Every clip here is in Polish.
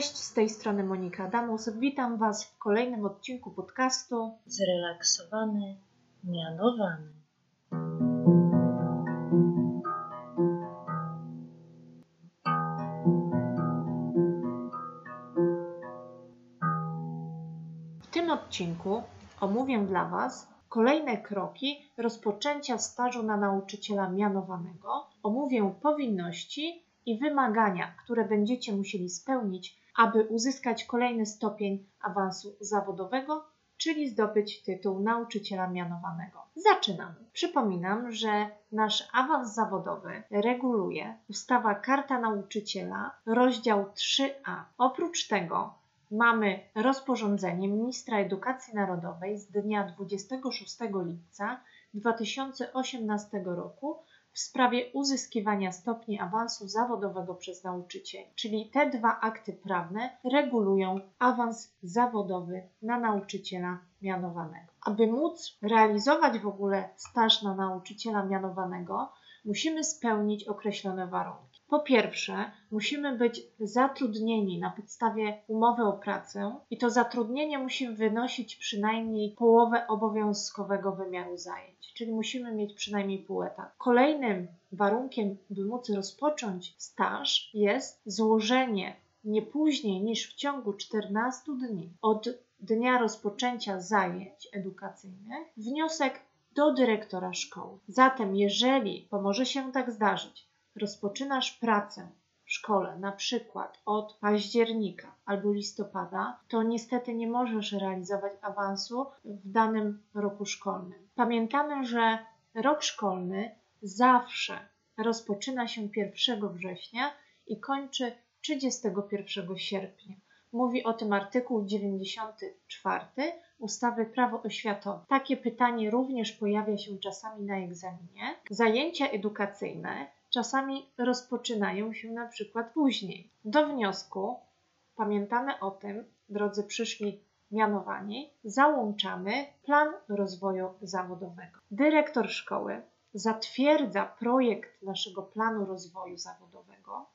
Cześć, z tej strony Monika Damus. Witam Was w kolejnym odcinku podcastu Zrelaksowany, mianowany. W tym odcinku omówię dla Was kolejne kroki rozpoczęcia stażu na nauczyciela mianowanego. Omówię powinności i wymagania, które będziecie musieli spełnić, aby uzyskać kolejny stopień awansu zawodowego, czyli zdobyć tytuł nauczyciela mianowanego. Zaczynamy. Przypominam, że nasz awans zawodowy reguluje ustawa Karta Nauczyciela, rozdział 3a. Oprócz tego mamy rozporządzenie ministra edukacji narodowej z dnia 26 lipca 2018 roku w sprawie uzyskiwania stopni awansu zawodowego przez nauczycieli. Czyli te dwa akty prawne regulują awans zawodowy na nauczyciela mianowanego. Aby móc realizować w ogóle staż na nauczyciela mianowanego, musimy spełnić określone warunki. Po pierwsze, musimy być zatrudnieni na podstawie umowy o pracę i to zatrudnienie musi wynosić przynajmniej połowę obowiązkowego wymiaru zajęć, czyli musimy mieć przynajmniej pół etatu. Kolejnym warunkiem, by móc rozpocząć staż, jest złożenie nie później niż w ciągu 14 dni od dnia rozpoczęcia zajęć edukacyjnych wniosek do dyrektora szkoły. Zatem, jeżeli pomoże się tak zdarzyć, rozpoczynasz pracę szkole, na przykład od października albo listopada, to niestety nie możesz realizować awansu w danym roku szkolnym. Pamiętamy, że rok szkolny zawsze rozpoczyna się 1 września i kończy 31 sierpnia. Mówi o tym artykuł 94 ustawy Prawo oświatowe. Takie pytanie również pojawia się czasami na egzaminie. Zajęcia edukacyjne czasami rozpoczynają się na przykład później. Do wniosku pamiętamy o tym, drodzy przyszli mianowani, załączamy plan rozwoju zawodowego. Dyrektor szkoły zatwierdza projekt naszego planu rozwoju zawodowego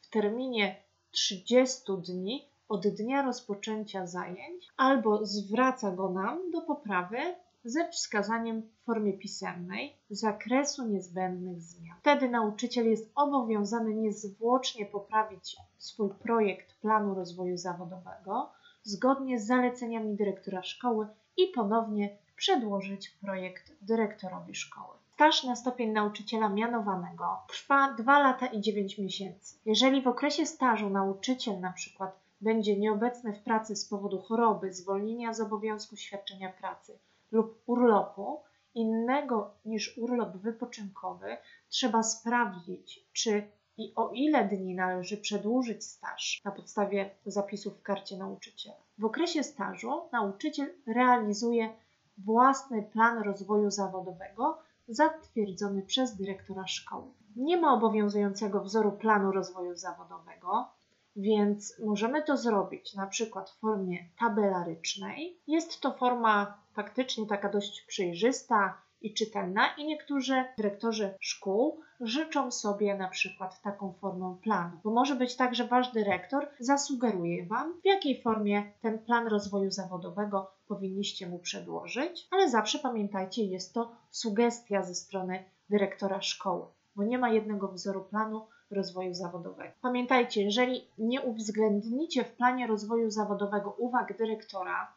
w terminie 30 dni od dnia rozpoczęcia zajęć albo zwraca go nam do poprawy ze wskazaniem w formie pisemnej zakresu niezbędnych zmian. Wtedy nauczyciel jest obowiązany niezwłocznie poprawić swój projekt planu rozwoju zawodowego zgodnie z zaleceniami dyrektora szkoły i ponownie przedłożyć projekt dyrektorowi szkoły. Staż na stopień nauczyciela mianowanego trwa 2 lata i 9 miesięcy. Jeżeli w okresie stażu nauczyciel na przykład będzie nieobecny w pracy z powodu choroby, zwolnienia z obowiązku świadczenia pracy lub urlopu innego niż urlop wypoczynkowy, trzeba sprawdzić, czy i o ile dni należy przedłużyć staż na podstawie zapisów w karcie nauczyciela. W okresie stażu nauczyciel realizuje własny plan rozwoju zawodowego zatwierdzony przez dyrektora szkoły. Nie ma obowiązującego wzoru planu rozwoju zawodowego, więc możemy to zrobić na przykład w formie tabelarycznej. Jest to forma faktycznie taka dość przejrzysta i czytelna i niektórzy dyrektorzy szkół życzą sobie na przykład taką formę planu, bo może być tak, że wasz dyrektor zasugeruje wam, w jakiej formie ten plan rozwoju zawodowego powinniście mu przedłożyć, ale zawsze pamiętajcie, jest to sugestia ze strony dyrektora szkoły, bo nie ma jednego wzoru planu rozwoju zawodowego. Pamiętajcie, jeżeli nie uwzględnicie w planie rozwoju zawodowego uwag dyrektora,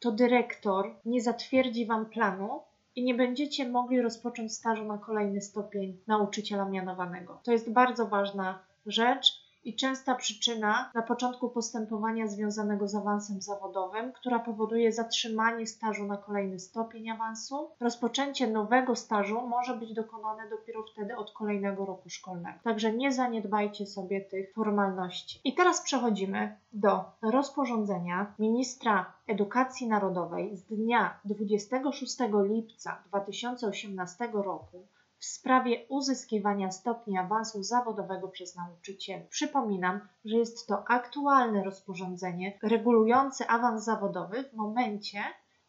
to dyrektor nie zatwierdzi Wam planu i nie będziecie mogli rozpocząć stażu na kolejny stopień nauczyciela mianowanego. To jest bardzo ważna rzecz i częsta przyczyna na początku postępowania związanego z awansem zawodowym, która powoduje zatrzymanie stażu na kolejny stopień awansu. Rozpoczęcie nowego stażu może być dokonane dopiero wtedy od kolejnego roku szkolnego. Także nie zaniedbajcie sobie tych formalności. I teraz przechodzimy do rozporządzenia ministra edukacji narodowej z dnia 26 lipca 2018 roku w sprawie uzyskiwania stopni awansu zawodowego przez nauczycieli. Przypominam, że jest to aktualne rozporządzenie regulujące awans zawodowy w momencie,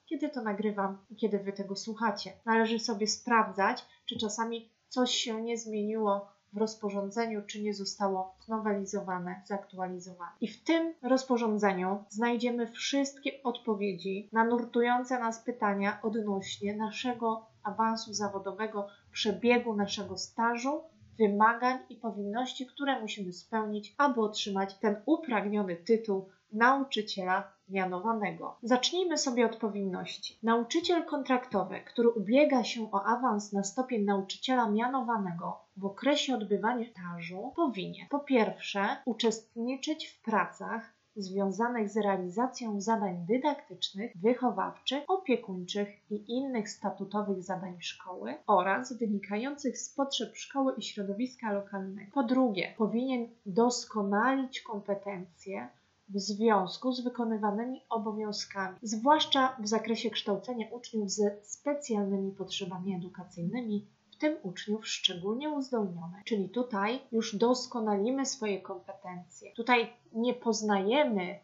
kiedy to nagrywam i kiedy Wy tego słuchacie. Należy sobie sprawdzać, czy czasami coś się nie zmieniło w rozporządzeniu, czy nie zostało znowelizowane, zaktualizowane. I w tym rozporządzeniu znajdziemy wszystkie odpowiedzi na nurtujące nas pytania odnośnie naszego awansu zawodowego, przebiegu naszego stażu wymagań i powinności, które musimy spełnić, aby otrzymać ten upragniony tytuł nauczyciela mianowanego. Zacznijmy sobie od powinności. Nauczyciel kontraktowy, który ubiega się o awans na stopień nauczyciela mianowanego w okresie odbywania stażu, powinien po pierwsze uczestniczyć w pracach związanych z realizacją zadań dydaktycznych, wychowawczych, opiekuńczych i innych statutowych zadań szkoły oraz wynikających z potrzeb szkoły i środowiska lokalnego. Po drugie, powinien doskonalić kompetencje w związku z wykonywanymi obowiązkami, zwłaszcza w zakresie kształcenia uczniów ze specjalnymi potrzebami edukacyjnymi, tym uczniów szczególnie uzdolnionych. Czyli tutaj już doskonalimy swoje kompetencje. Tutaj nie poznajemy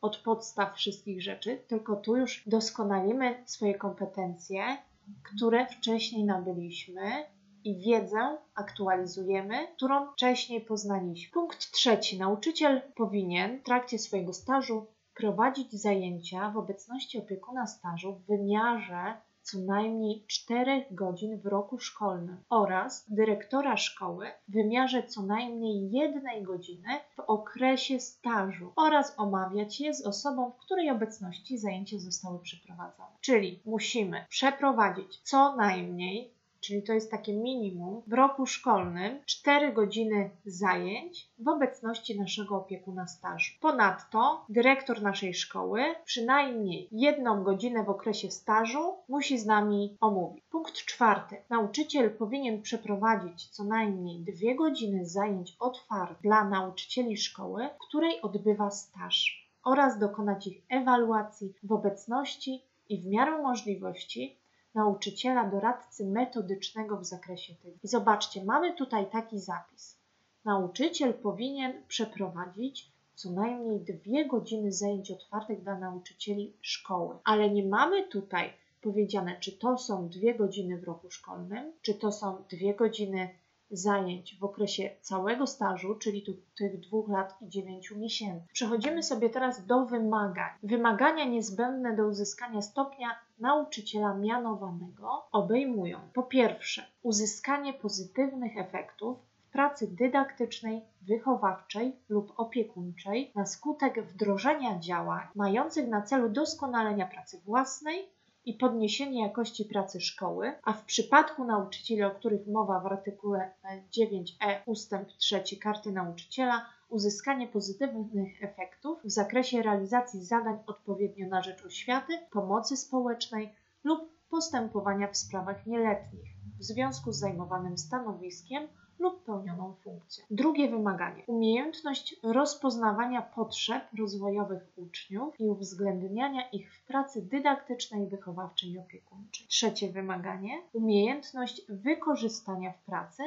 od podstaw wszystkich rzeczy, tylko tu już doskonalimy swoje kompetencje, które wcześniej nabyliśmy i wiedzę aktualizujemy, którą wcześniej poznaliśmy. Punkt trzeci. Nauczyciel powinien w trakcie swojego stażu prowadzić zajęcia w obecności opiekuna stażu w wymiarze co najmniej 4 godzin w roku szkolnym oraz dyrektora szkoły w wymiarze co najmniej 1 godziny w okresie stażu oraz omawiać je z osobą, w której obecności zajęcia zostały przeprowadzone. Czyli musimy przeprowadzić co najmniej czyli to jest takie minimum, w roku szkolnym 4 godziny zajęć w obecności naszego opiekuna stażu. Ponadto dyrektor naszej szkoły przynajmniej jedną godzinę w okresie stażu musi z nami omówić. Punkt czwarty. Nauczyciel powinien przeprowadzić co najmniej dwie godziny zajęć otwartych dla nauczycieli szkoły, której odbywa staż oraz dokonać ich ewaluacji w obecności i w miarę możliwości nauczyciela, doradcy metodycznego w zakresie tego. I zobaczcie, mamy tutaj taki zapis. Nauczyciel powinien przeprowadzić co najmniej dwie godziny zajęć otwartych dla nauczycieli szkoły, ale nie mamy tutaj powiedziane, czy to są dwie godziny w roku szkolnym, czy to są dwie godziny zajęć w okresie całego stażu, czyli tu, tych dwóch lat i dziewięciu miesięcy. Przechodzimy sobie teraz do wymagań. Wymagania niezbędne do uzyskania stopnia nauczyciela mianowanego obejmują po pierwsze uzyskanie pozytywnych efektów w pracy dydaktycznej, wychowawczej lub opiekuńczej na skutek wdrożenia działań mających na celu doskonalenia pracy własnej i podniesienie jakości pracy szkoły, a w przypadku nauczycieli, o których mowa w artykule 9e ustęp 3 karty nauczyciela, uzyskanie pozytywnych efektów w zakresie realizacji zadań odpowiednio na rzecz oświaty, pomocy społecznej lub postępowania w sprawach nieletnich w związku z zajmowanym stanowiskiem lub pełnioną funkcję. Drugie wymaganie. Umiejętność rozpoznawania potrzeb rozwojowych uczniów i uwzględniania ich w pracy dydaktycznej, wychowawczej i opiekuńczej. Trzecie wymaganie. Umiejętność wykorzystania w pracy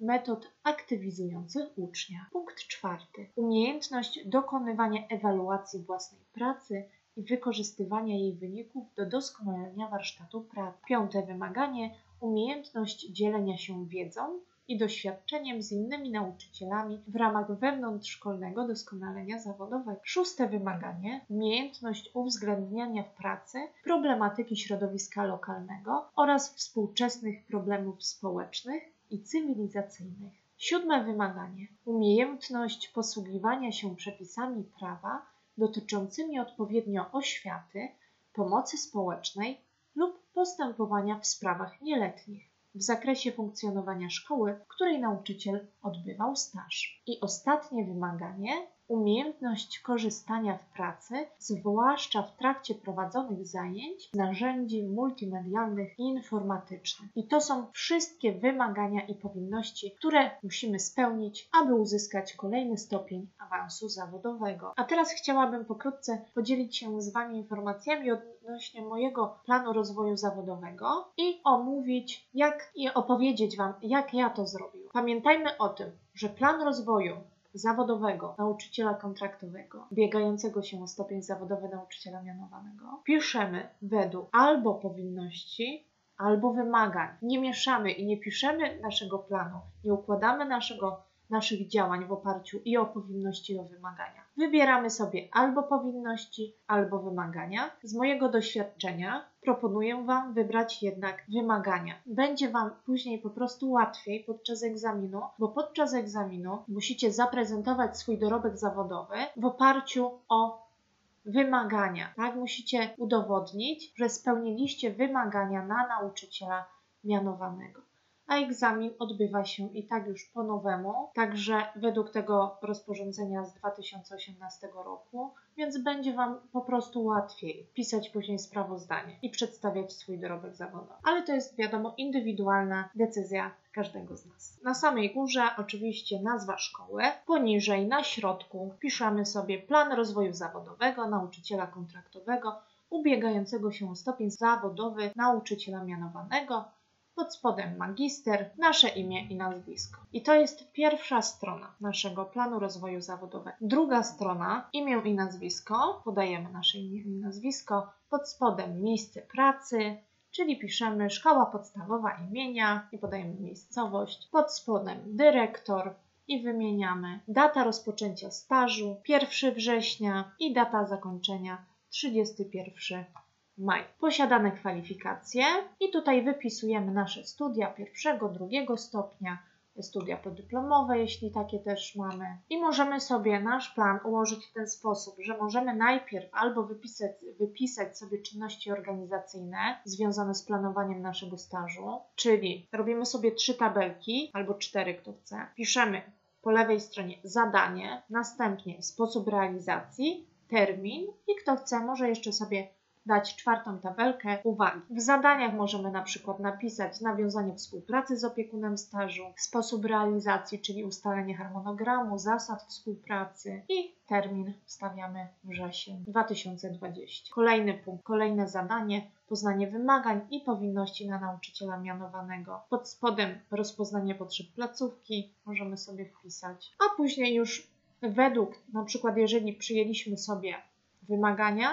metod aktywizujących ucznia. Punkt czwarty. Umiejętność dokonywania ewaluacji własnej pracy i wykorzystywania jej wyników do doskonalenia warsztatu pracy. Piąte wymaganie. Umiejętność dzielenia się wiedzą i doświadczeniem z innymi nauczycielami w ramach wewnątrzszkolnego doskonalenia zawodowego. Szóste wymaganie umiejętność uwzględniania w pracy problematyki środowiska lokalnego oraz współczesnych problemów społecznych i cywilizacyjnych. Siódme wymaganie umiejętność posługiwania się przepisami prawa dotyczącymi odpowiednio oświaty, pomocy społecznej lub postępowania w sprawach nieletnich w zakresie funkcjonowania szkoły, w której nauczyciel odbywał staż. I ostatnie wymaganie umiejętność korzystania w pracy, zwłaszcza w trakcie prowadzonych zajęć, narzędzi multimedialnych i informatycznych. I to są wszystkie wymagania i powinności, które musimy spełnić, aby uzyskać kolejny stopień awansu zawodowego. A teraz chciałabym pokrótce podzielić się z Wami informacjami odnośnie mojego planu rozwoju zawodowego i omówić, jak i opowiedzieć Wam, jak ja to zrobiłam. Pamiętajmy o tym, że plan rozwoju zawodowego nauczyciela kontraktowego, biegającego się o stopień zawodowy nauczyciela mianowanego, piszemy według albo powinności, albo wymagań. Nie mieszamy i nie piszemy naszego planu, nie układamy naszego, naszych działań w oparciu i o powinności, i o wymagania. Wybieramy sobie albo powinności, albo wymagania. Z mojego doświadczenia proponuję Wam wybrać jednak wymagania. Będzie Wam później po prostu łatwiej podczas egzaminu, bo podczas egzaminu musicie zaprezentować swój dorobek zawodowy w oparciu o wymagania. Tak, musicie udowodnić, że spełniliście wymagania na nauczyciela mianowanego a egzamin odbywa się i tak już po nowemu, także według tego rozporządzenia z 2018 roku, więc będzie Wam po prostu łatwiej pisać później sprawozdanie i przedstawiać swój dorobek zawodowy. Ale to jest wiadomo indywidualna decyzja każdego z nas. Na samej górze oczywiście nazwa szkoły, poniżej na środku piszemy sobie plan rozwoju zawodowego nauczyciela kontraktowego ubiegającego się o stopień zawodowy nauczyciela mianowanego pod spodem magister, nasze imię i nazwisko. I to jest pierwsza strona naszego planu rozwoju zawodowego. Druga strona, imię i nazwisko, podajemy nasze imię i nazwisko, pod spodem miejsce pracy, czyli piszemy szkoła podstawowa imienia i podajemy miejscowość, pod spodem dyrektor, i wymieniamy data rozpoczęcia stażu 1 września i data zakończenia 31 maj. Posiadane kwalifikacje i tutaj wypisujemy nasze studia pierwszego, drugiego stopnia, studia podyplomowe, jeśli takie też mamy. I możemy sobie nasz plan ułożyć w ten sposób, że możemy najpierw albo wypisać, wypisać sobie czynności organizacyjne związane z planowaniem naszego stażu, czyli robimy sobie trzy tabelki albo cztery, kto chce. Piszemy po lewej stronie zadanie, następnie sposób realizacji, termin i kto chce może jeszcze sobie dać czwartą tabelkę uwagi. W zadaniach możemy na przykład napisać nawiązanie współpracy z opiekunem stażu, sposób realizacji, czyli ustalenie harmonogramu, zasad współpracy i termin wstawiamy wrzesień 2020. Kolejny punkt, kolejne zadanie poznanie wymagań i powinności na nauczyciela mianowanego. Pod spodem rozpoznanie potrzeb placówki możemy sobie wpisać, a później już według, na przykład jeżeli przyjęliśmy sobie wymagania,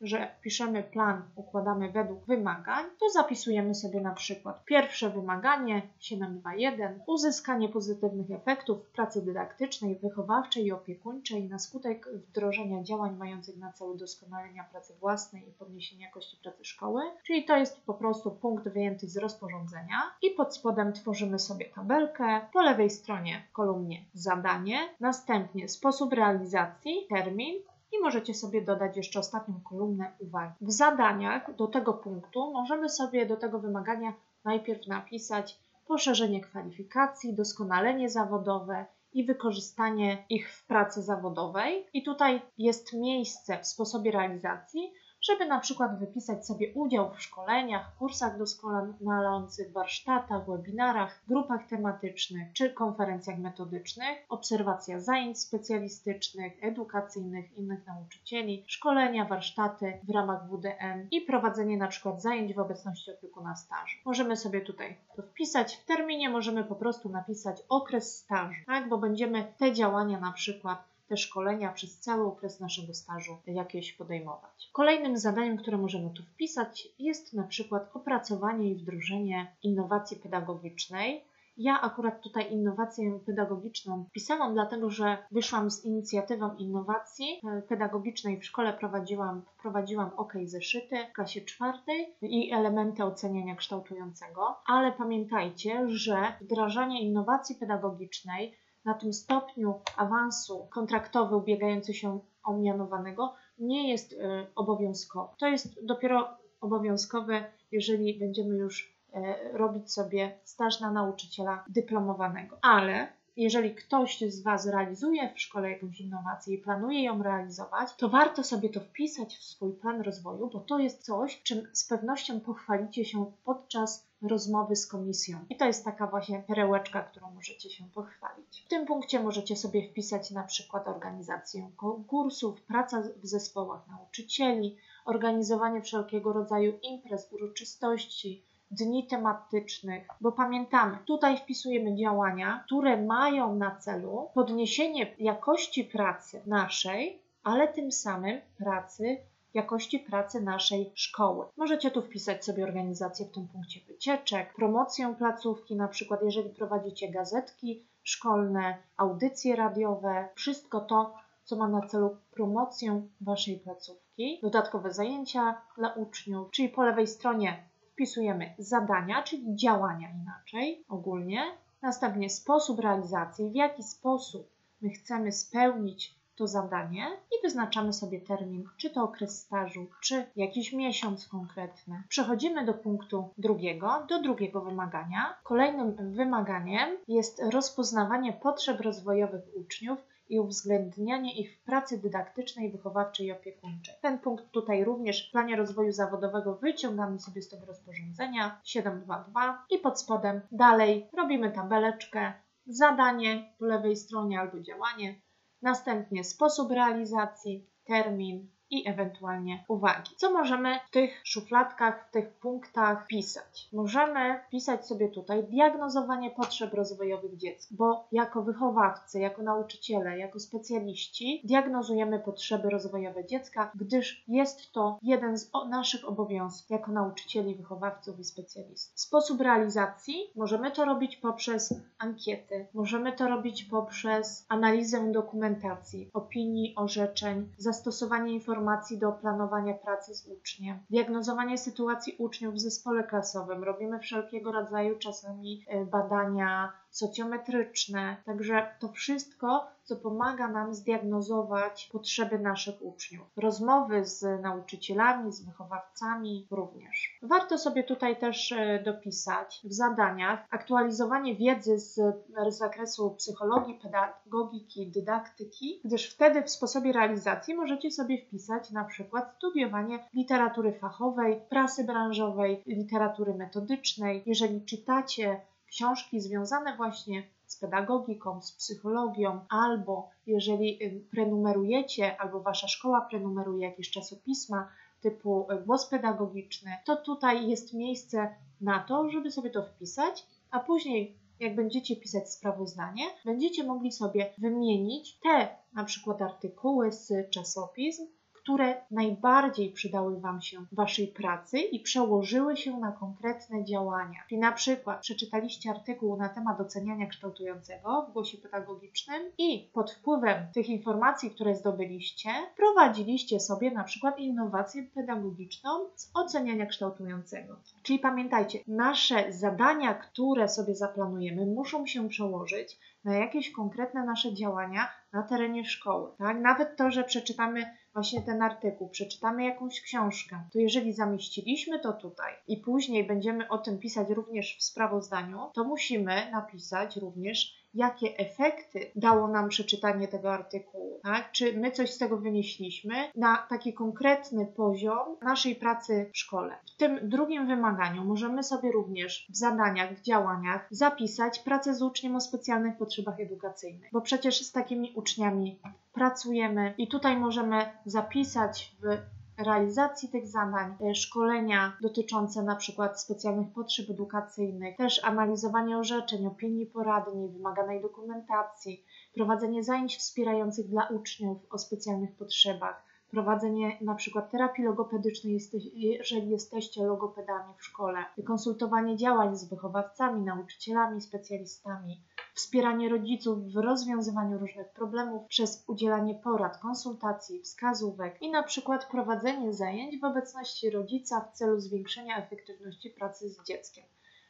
że piszemy plan, układamy według wymagań, to zapisujemy sobie na przykład pierwsze wymaganie 721 uzyskanie pozytywnych efektów w pracy dydaktycznej, wychowawczej i opiekuńczej na skutek wdrożenia działań mających na celu doskonalenia pracy własnej i podniesienie jakości pracy szkoły, czyli to jest po prostu punkt wyjęty z rozporządzenia i pod spodem tworzymy sobie tabelkę, po lewej stronie w kolumnie zadanie, następnie sposób realizacji, termin, i możecie sobie dodać jeszcze ostatnią kolumnę uwagi. W zadaniach do tego punktu możemy sobie do tego wymagania najpierw napisać poszerzenie kwalifikacji, doskonalenie zawodowe i wykorzystanie ich w pracy zawodowej. I tutaj jest miejsce w sposobie realizacji, żeby na przykład wypisać sobie udział w szkoleniach, kursach doskonalących, warsztatach, webinarach, grupach tematycznych czy konferencjach metodycznych, obserwacja zajęć specjalistycznych, edukacyjnych innych nauczycieli, szkolenia, warsztaty w ramach WDN i prowadzenie na przykład zajęć w obecności opiekuna stażu. Możemy sobie tutaj to wpisać. W terminie możemy po prostu napisać okres stażu, tak? bo będziemy te działania na przykład te szkolenia przez cały okres naszego stażu jakieś podejmować. Kolejnym zadaniem, które możemy tu wpisać, jest na przykład opracowanie i wdrożenie innowacji pedagogicznej. Ja akurat tutaj innowację pedagogiczną pisałam, dlatego że wyszłam z inicjatywą innowacji pedagogicznej w szkole, prowadziłam, wprowadziłam OK zeszyty w klasie czwartej i elementy oceniania kształtującego, ale pamiętajcie, że wdrażanie innowacji pedagogicznej na tym stopniu awansu kontraktowy ubiegający się o mianowanego nie jest y, obowiązkowy. To jest dopiero obowiązkowe, jeżeli będziemy już y, robić sobie staż na nauczyciela dyplomowanego. Ale jeżeli ktoś z Was realizuje w szkole jakąś innowację i planuje ją realizować, to warto sobie to wpisać w swój plan rozwoju, bo to jest coś, czym z pewnością pochwalicie się podczas rozmowy z komisją. I to jest taka właśnie perełeczka, którą możecie się pochwalić. W tym punkcie możecie sobie wpisać na przykład organizację konkursów, praca w zespołach nauczycieli, organizowanie wszelkiego rodzaju imprez, uroczystości, dni tematycznych, bo pamiętamy, tutaj wpisujemy działania, które mają na celu podniesienie jakości pracy naszej, ale tym samym pracy jakości pracy naszej szkoły. Możecie tu wpisać sobie organizację w tym punkcie wycieczek, promocję placówki, na przykład jeżeli prowadzicie gazetki szkolne, audycje radiowe, wszystko to, co ma na celu promocję Waszej placówki, dodatkowe zajęcia dla uczniów, czyli po lewej stronie wpisujemy zadania, czyli działania inaczej ogólnie, następnie sposób realizacji, w jaki sposób my chcemy spełnić to zadanie i wyznaczamy sobie termin, czy to okres stażu, czy jakiś miesiąc konkretny. Przechodzimy do punktu drugiego, do drugiego wymagania. Kolejnym wymaganiem jest rozpoznawanie potrzeb rozwojowych uczniów i uwzględnianie ich w pracy dydaktycznej, wychowawczej i opiekuńczej. Ten punkt tutaj również w planie rozwoju zawodowego wyciągamy sobie z tego rozporządzenia 722 i pod spodem dalej robimy tabeleczkę zadanie po lewej stronie albo działanie, następnie sposób realizacji, termin, i ewentualnie uwagi. Co możemy w tych szufladkach, w tych punktach pisać? Możemy pisać sobie tutaj diagnozowanie potrzeb rozwojowych dziecka, bo jako wychowawcy, jako nauczyciele, jako specjaliści diagnozujemy potrzeby rozwojowe dziecka, gdyż jest to jeden z naszych obowiązków jako nauczycieli, wychowawców i specjalistów. Sposób realizacji możemy to robić poprzez ankiety, możemy to robić poprzez analizę dokumentacji, opinii, orzeczeń, zastosowanie informacji informacji do planowania pracy z uczniem, diagnozowanie sytuacji uczniów w zespole klasowym. Robimy wszelkiego rodzaju czasami e, badania socjometryczne. Także to wszystko, co pomaga nam zdiagnozować potrzeby naszych uczniów. Rozmowy z nauczycielami, z wychowawcami również. Warto sobie tutaj też e, dopisać w zadaniach aktualizowanie wiedzy z zakresu psychologii, pedagogiki, dydaktyki, gdyż wtedy w sposobie realizacji możecie sobie wpisać na przykład studiowanie literatury fachowej, prasy branżowej, literatury metodycznej. Jeżeli czytacie książki związane właśnie z pedagogiką, z psychologią, albo jeżeli y, prenumerujecie, albo wasza szkoła prenumeruje jakieś czasopisma typu y, głos pedagogiczny, to tutaj jest miejsce na to, żeby sobie to wpisać, a później jak będziecie pisać sprawozdanie, będziecie mogli sobie wymienić te na przykład artykuły z czasopism, które najbardziej przydały Wam się w Waszej pracy i przełożyły się na konkretne działania. Czyli na przykład przeczytaliście artykuł na temat oceniania kształtującego w głosie pedagogicznym i pod wpływem tych informacji, które zdobyliście, prowadziliście sobie na przykład innowację pedagogiczną z oceniania kształtującego. Czyli pamiętajcie, nasze zadania, które sobie zaplanujemy, muszą się przełożyć na jakieś konkretne nasze działania na terenie szkoły. Tak? Nawet to, że przeczytamy właśnie ten artykuł, przeczytamy jakąś książkę, to jeżeli zamieściliśmy to tutaj i później będziemy o tym pisać również w sprawozdaniu, to musimy napisać również jakie efekty dało nam przeczytanie tego artykułu, tak? Czy my coś z tego wynieśliśmy na taki konkretny poziom naszej pracy w szkole. W tym drugim wymaganiu możemy sobie również w zadaniach, w działaniach zapisać pracę z uczniem o specjalnych potrzebach edukacyjnych, bo przecież z takimi uczniami pracujemy i tutaj możemy zapisać w realizacji tych zadań, e, szkolenia dotyczące na przykład specjalnych potrzeb edukacyjnych, też analizowanie orzeczeń, opinii poradni, wymaganej dokumentacji, prowadzenie zajęć wspierających dla uczniów o specjalnych potrzebach, prowadzenie na przykład terapii logopedycznej, jeżeli jesteście logopedami w szkole, konsultowanie działań z wychowawcami, nauczycielami, specjalistami, wspieranie rodziców w rozwiązywaniu różnych problemów przez udzielanie porad, konsultacji, wskazówek i na przykład prowadzenie zajęć w obecności rodzica w celu zwiększenia efektywności pracy z dzieckiem.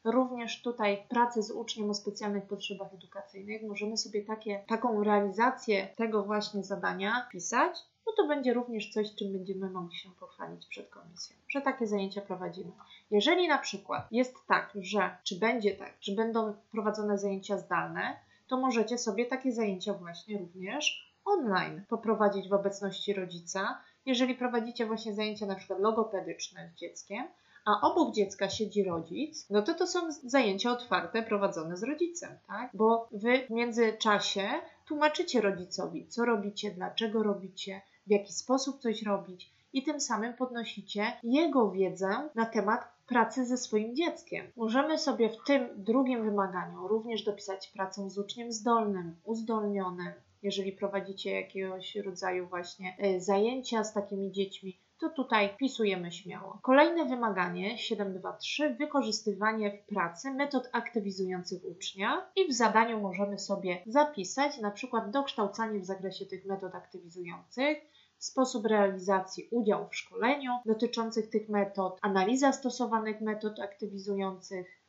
Również tutaj pracy z uczniem o specjalnych potrzebach edukacyjnych możemy sobie takie, taką realizację tego właśnie zadania pisać no to będzie również coś, czym będziemy mogli się pochwalić przed komisją, że takie zajęcia prowadzimy. Jeżeli na przykład jest tak, że, czy będzie tak, że będą prowadzone zajęcia zdalne, to możecie sobie takie zajęcia właśnie również online poprowadzić w obecności rodzica. Jeżeli prowadzicie właśnie zajęcia na przykład logopedyczne z dzieckiem, a obok dziecka siedzi rodzic, no to to są zajęcia otwarte prowadzone z rodzicem, tak? Bo wy w międzyczasie tłumaczycie rodzicowi, co robicie, dlaczego robicie, w jaki sposób coś robić i tym samym podnosicie jego wiedzę na temat pracy ze swoim dzieckiem. Możemy sobie w tym drugim wymaganiu również dopisać pracę z uczniem zdolnym, uzdolnionym. Jeżeli prowadzicie jakiegoś rodzaju właśnie e, zajęcia z takimi dziećmi, to tutaj wpisujemy śmiało. Kolejne wymaganie 723 wykorzystywanie w pracy metod aktywizujących ucznia i w zadaniu możemy sobie zapisać na przykład dokształcanie w zakresie tych metod aktywizujących, sposób realizacji udziału w szkoleniu dotyczących tych metod, analiza stosowanych metod aktywizujących,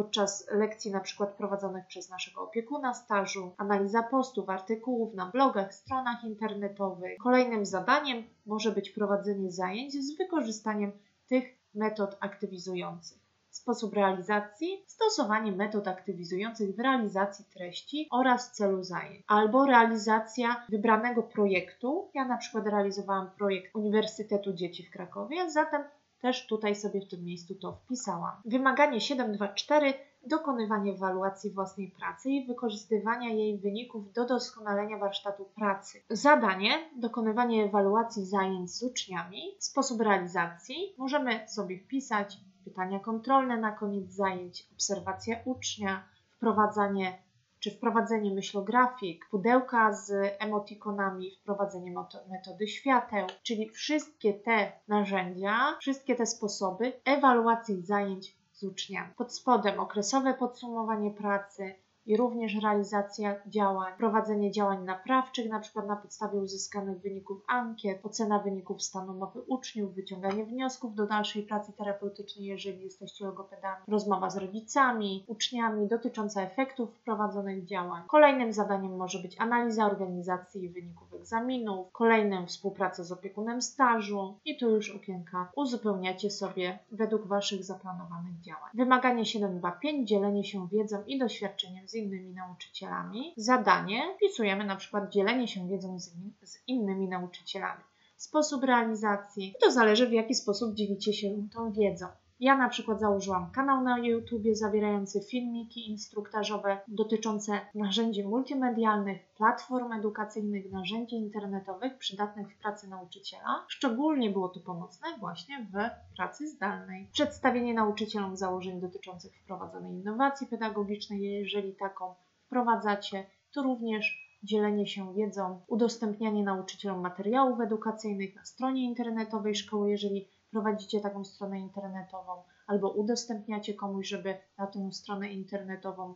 podczas lekcji na przykład prowadzonych przez naszego opiekuna stażu, analiza postów, artykułów na blogach, stronach internetowych. Kolejnym zadaniem może być prowadzenie zajęć z wykorzystaniem tych metod aktywizujących. Sposób realizacji stosowanie metod aktywizujących w realizacji treści oraz celu zajęć, albo realizacja wybranego projektu. Ja na przykład realizowałam projekt Uniwersytetu Dzieci w Krakowie, zatem też tutaj sobie w tym miejscu to wpisałam. Wymaganie 724 dokonywanie ewaluacji własnej pracy i wykorzystywania jej wyników do doskonalenia warsztatu pracy. Zadanie dokonywanie ewaluacji zajęć z uczniami, sposób realizacji. Możemy sobie wpisać pytania kontrolne na koniec zajęć, obserwacja ucznia, wprowadzanie czy wprowadzenie myślografik, pudełka z emotikonami, wprowadzenie metody świateł, czyli wszystkie te narzędzia, wszystkie te sposoby ewaluacji zajęć z uczniami. Pod spodem okresowe podsumowanie pracy, i również realizacja działań, prowadzenie działań naprawczych, na przykład na podstawie uzyskanych wyników ankiet, ocena wyników stanu mapy uczniów, wyciąganie wniosków do dalszej pracy terapeutycznej, jeżeli jesteście logopedami, rozmowa z rodzicami, uczniami dotycząca efektów wprowadzonych działań. Kolejnym zadaniem może być analiza organizacji i wyników egzaminów, kolejnym współpraca z opiekunem stażu i tu już okienka uzupełniacie sobie według Waszych zaplanowanych działań. Wymaganie 725 dzielenie się wiedzą i doświadczeniem z innymi nauczycielami. Zadanie wpisujemy na przykład dzielenie się wiedzą z, z innymi nauczycielami. Sposób realizacji to zależy w jaki sposób dzielicie się tą wiedzą. Ja na przykład założyłam kanał na YouTube zawierający filmiki instruktażowe dotyczące narzędzi multimedialnych, platform edukacyjnych, narzędzi internetowych przydatnych w pracy nauczyciela. Szczególnie było to pomocne właśnie w pracy zdalnej. Przedstawienie nauczycielom założeń dotyczących wprowadzonej innowacji pedagogicznej, jeżeli taką wprowadzacie, to również dzielenie się wiedzą, udostępnianie nauczycielom materiałów edukacyjnych na stronie internetowej szkoły, jeżeli prowadzicie taką stronę internetową albo udostępniacie komuś, żeby na tę stronę internetową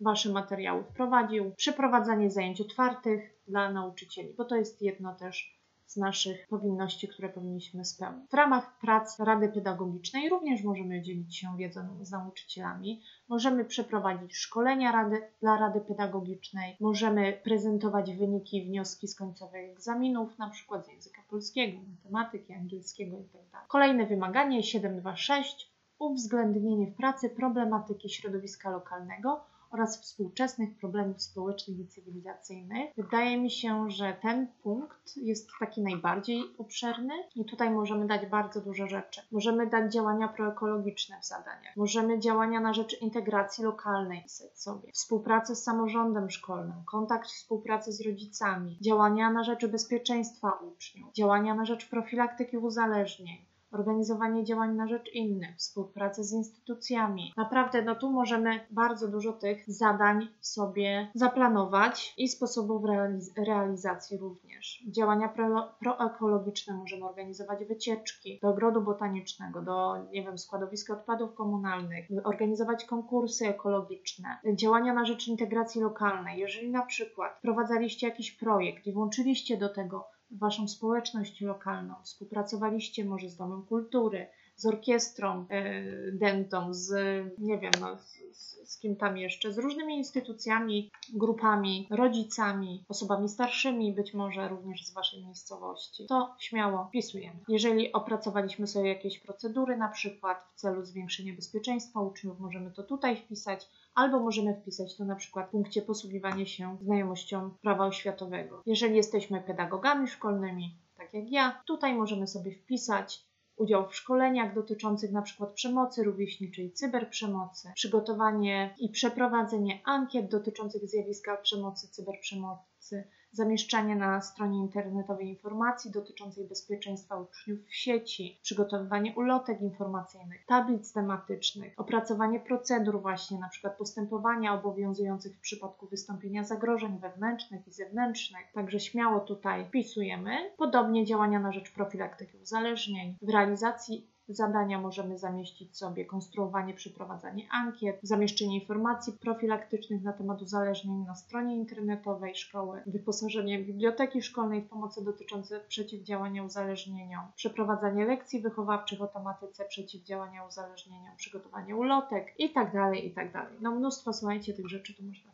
Wasze materiały wprowadził. Przeprowadzanie zajęć otwartych dla nauczycieli, bo to jest jedno też z naszych powinności, które powinniśmy spełnić. W ramach prac Rady Pedagogicznej również możemy dzielić się wiedzą z nauczycielami, możemy przeprowadzić szkolenia rady, dla Rady Pedagogicznej, możemy prezentować wyniki wnioski z końcowych egzaminów, na przykład z języka polskiego, matematyki, angielskiego itd. Tak Kolejne wymaganie 726 uwzględnienie w pracy problematyki środowiska lokalnego oraz współczesnych problemów społecznych i cywilizacyjnych. Wydaje mi się, że ten punkt jest taki najbardziej obszerny i tutaj możemy dać bardzo dużo rzeczy. Możemy dać działania proekologiczne w zadaniach, możemy działania na rzecz integracji lokalnej sobie, współpracę z samorządem szkolnym, kontakt współpracy z rodzicami, działania na rzecz bezpieczeństwa uczniów, działania na rzecz profilaktyki uzależnień, organizowanie działań na rzecz innych, współpracę z instytucjami. Naprawdę, no tu możemy bardzo dużo tych zadań sobie zaplanować i sposobów realiz realizacji również. Działania pro proekologiczne możemy organizować wycieczki do ogrodu botanicznego, do, nie wiem, składowiska odpadów komunalnych, organizować konkursy ekologiczne, działania na rzecz integracji lokalnej. Jeżeli na przykład prowadzaliście jakiś projekt i włączyliście do tego Waszą społeczność lokalną, współpracowaliście może z Domem Kultury, z orkiestrą e, dentą, z nie wiem, no, z, z, kim tam jeszcze, z różnymi instytucjami, grupami, rodzicami, osobami starszymi, być może również z Waszej miejscowości. To śmiało wpisujemy. Jeżeli opracowaliśmy sobie jakieś procedury, na przykład w celu zwiększenia bezpieczeństwa uczniów, możemy to tutaj wpisać albo możemy wpisać to na przykład w punkcie posługiwanie się znajomością prawa oświatowego. Jeżeli jesteśmy pedagogami szkolnymi, tak jak ja, tutaj możemy sobie wpisać udział w szkoleniach dotyczących przykład przemocy rówieśniczej, cyberprzemocy, przygotowanie i przeprowadzenie ankiet dotyczących zjawiska przemocy, cyberprzemocy, zamieszczanie na stronie internetowej informacji dotyczącej bezpieczeństwa uczniów w sieci, przygotowywanie ulotek informacyjnych, tablic tematycznych, opracowanie procedur właśnie, przykład postępowania obowiązujących w przypadku wystąpienia zagrożeń wewnętrznych i zewnętrznych. Także śmiało tutaj wpisujemy. Podobnie działania na rzecz profilaktyki uzależnień. W realizacji zadania możemy zamieścić sobie konstruowanie, przeprowadzanie ankiet, zamieszczenie informacji profilaktycznych na temat uzależnień na stronie internetowej szkoły, wyposażenie biblioteki szkolnej w pomocy dotyczące przeciwdziałania uzależnieniom, przeprowadzanie lekcji wychowawczych o tematyce przeciwdziałania uzależnieniom, przygotowanie ulotek itd., tak itd. Tak no mnóstwo, słuchajcie, tych rzeczy tu można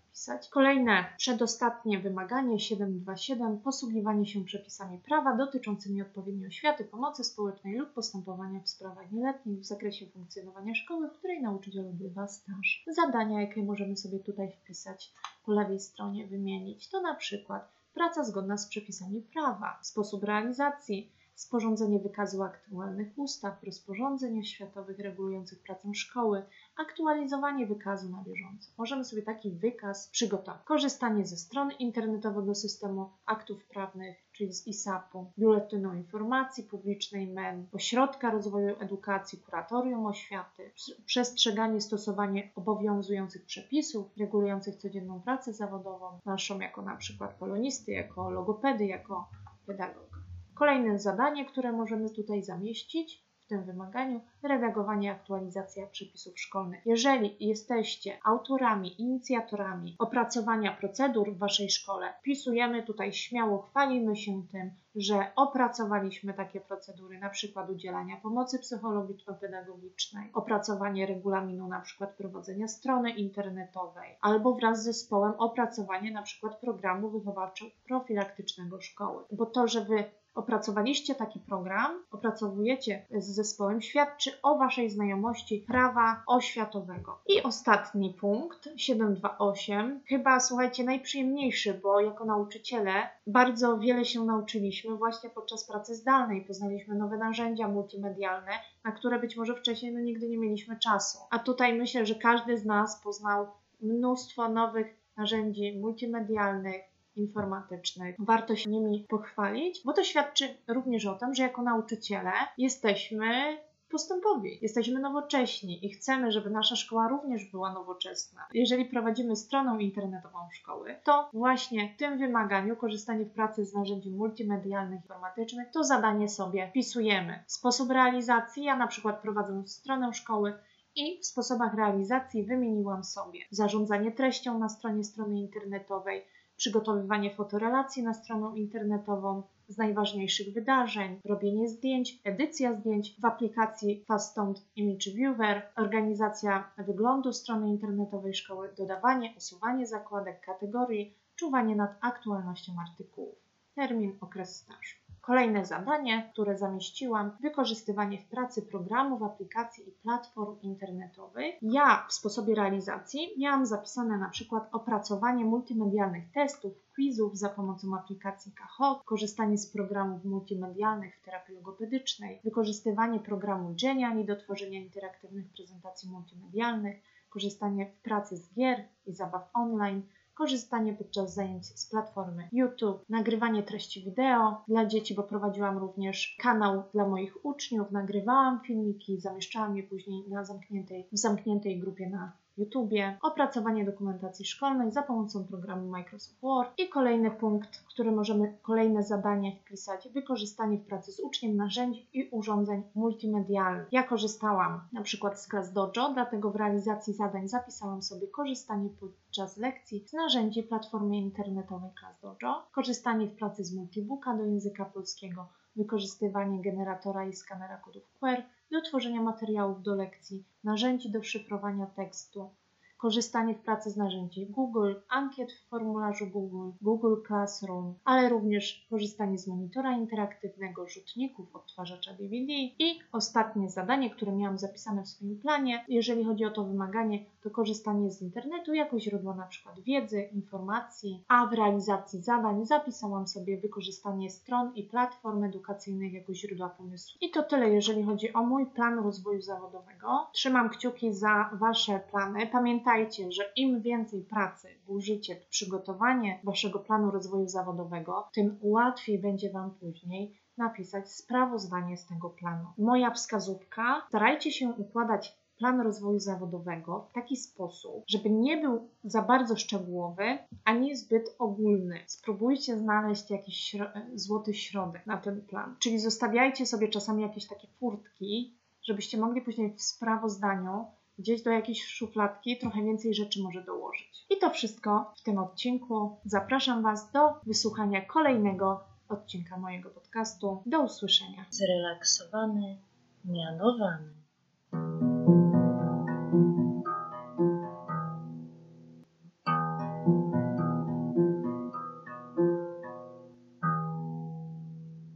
Kolejne, przedostatnie wymaganie 727, posługiwanie się przepisami prawa dotyczącymi odpowiedniej oświaty, pomocy społecznej lub postępowania w sprawach nieletnich w zakresie funkcjonowania szkoły, w której nauczyciel odbywa staż. Zadania, jakie możemy sobie tutaj wpisać po lewej stronie, wymienić, to na przykład praca zgodna z przepisami prawa, sposób realizacji, sporządzenie wykazu aktualnych ustaw, rozporządzeń oświatowych regulujących pracę szkoły, aktualizowanie wykazu na bieżąco. Możemy sobie taki wykaz przygotować. Korzystanie ze strony internetowego systemu aktów prawnych, czyli z ISAP-u, Biuletynu Informacji Publicznej MEN, Ośrodka Rozwoju Edukacji, Kuratorium Oświaty, przestrzeganie, stosowanie obowiązujących przepisów regulujących codzienną pracę zawodową, naszą jako na przykład polonisty, jako logopedy, jako pedagog. Kolejne zadanie, które możemy tutaj zamieścić w tym wymaganiu, redagowanie, aktualizacja przepisów szkolnych. Jeżeli jesteście autorami, inicjatorami opracowania procedur w Waszej szkole, wpisujemy tutaj śmiało, chwalimy się tym, że opracowaliśmy takie procedury, na przykład udzielania pomocy psychologiczno-pedagogicznej, opracowanie regulaminu, na przykład prowadzenia strony internetowej, albo wraz z zespołem opracowanie na przykład programu wychowawczo-profilaktycznego szkoły. Bo to, że Wy opracowaliście taki program, opracowujecie z zespołem, świadczy o Waszej znajomości prawa oświatowego. I ostatni punkt, 728, chyba słuchajcie, najprzyjemniejszy, bo jako nauczyciele bardzo wiele się nauczyliśmy właśnie podczas pracy zdalnej. Poznaliśmy nowe narzędzia multimedialne, na które być może wcześniej no, nigdy nie mieliśmy czasu. A tutaj myślę, że każdy z nas poznał mnóstwo nowych narzędzi multimedialnych, informatycznych. Warto się nimi pochwalić, bo to świadczy również o tym, że jako nauczyciele jesteśmy postępowi, jesteśmy nowocześni i chcemy, żeby nasza szkoła również była nowoczesna. Jeżeli prowadzimy stronę internetową szkoły, to właśnie w tym wymaganiu korzystanie w pracy z narzędzi multimedialnych, informatycznych, to zadanie sobie wpisujemy. Sposób realizacji, ja na przykład prowadzę stronę szkoły, i w sposobach realizacji wymieniłam sobie zarządzanie treścią na stronie strony internetowej, przygotowywanie fotorelacji na stronę internetową z najważniejszych wydarzeń, robienie zdjęć, edycja zdjęć w aplikacji Fastont Image Viewer, organizacja wyglądu strony internetowej szkoły, dodawanie, usuwanie zakładek kategorii, czuwanie nad aktualnością artykułów. Termin, okres stażu. Kolejne zadanie, które zamieściłam, wykorzystywanie w pracy programów, aplikacji i platform internetowych. Ja w sposobie realizacji miałam zapisane na przykład opracowanie multimedialnych testów, quizów za pomocą aplikacji Kahoot, korzystanie z programów multimedialnych w terapii logopedycznej, wykorzystywanie programu Geniali do tworzenia interaktywnych prezentacji multimedialnych, korzystanie w pracy z gier i zabaw online, korzystanie podczas zajęć z platformy YouTube, nagrywanie treści wideo dla dzieci, bo prowadziłam również kanał dla moich uczniów, nagrywałam filmiki, zamieszczałam je później na zamkniętej, w zamkniętej grupie na YouTubie, opracowanie dokumentacji szkolnej za pomocą programu Microsoft Word i kolejny punkt, który możemy kolejne zadanie wpisać, wykorzystanie w pracy z uczniem narzędzi i urządzeń multimedialnych. Ja korzystałam na przykład z Class Dojo, dlatego w realizacji zadań zapisałam sobie korzystanie podczas lekcji z narzędzi platformy internetowej Class Dojo, korzystanie w pracy z multibooka do języka polskiego, wykorzystywanie generatora i skanera kodów QR, do tworzenia materiałów do lekcji, narzędzi do szyfrowania tekstu, korzystanie w pracy z narzędzi Google, ankiet w formularzu Google, Google Classroom, ale również korzystanie z monitora interaktywnego, rzutników, odtwarzacza DVD i ostatnie zadanie, które miałam zapisane w swoim planie, jeżeli chodzi o to wymaganie, to korzystanie z internetu jako źródła na przykład wiedzy, informacji, a w realizacji zadań zapisałam sobie wykorzystanie stron i platform edukacyjnych jako źródła pomysłu. I to tyle, jeżeli chodzi o mój plan rozwoju zawodowego. Trzymam kciuki za Wasze plany. Pamiętajcie, Pamiętajcie, że im więcej pracy włożycie w przygotowanie waszego planu rozwoju zawodowego, tym łatwiej będzie wam później napisać sprawozdanie z tego planu. Moja wskazówka: starajcie się układać plan rozwoju zawodowego w taki sposób, żeby nie był za bardzo szczegółowy, ani zbyt ogólny. Spróbujcie znaleźć jakiś złoty środek na ten plan. Czyli zostawiajcie sobie czasami jakieś takie furtki, żebyście mogli później w sprawozdaniu gdzieś do jakiejś szufladki trochę więcej rzeczy może dołożyć. I to wszystko w tym odcinku. Zapraszam Was do wysłuchania kolejnego odcinka mojego podcastu. Do usłyszenia. Zrelaksowany, mianowany.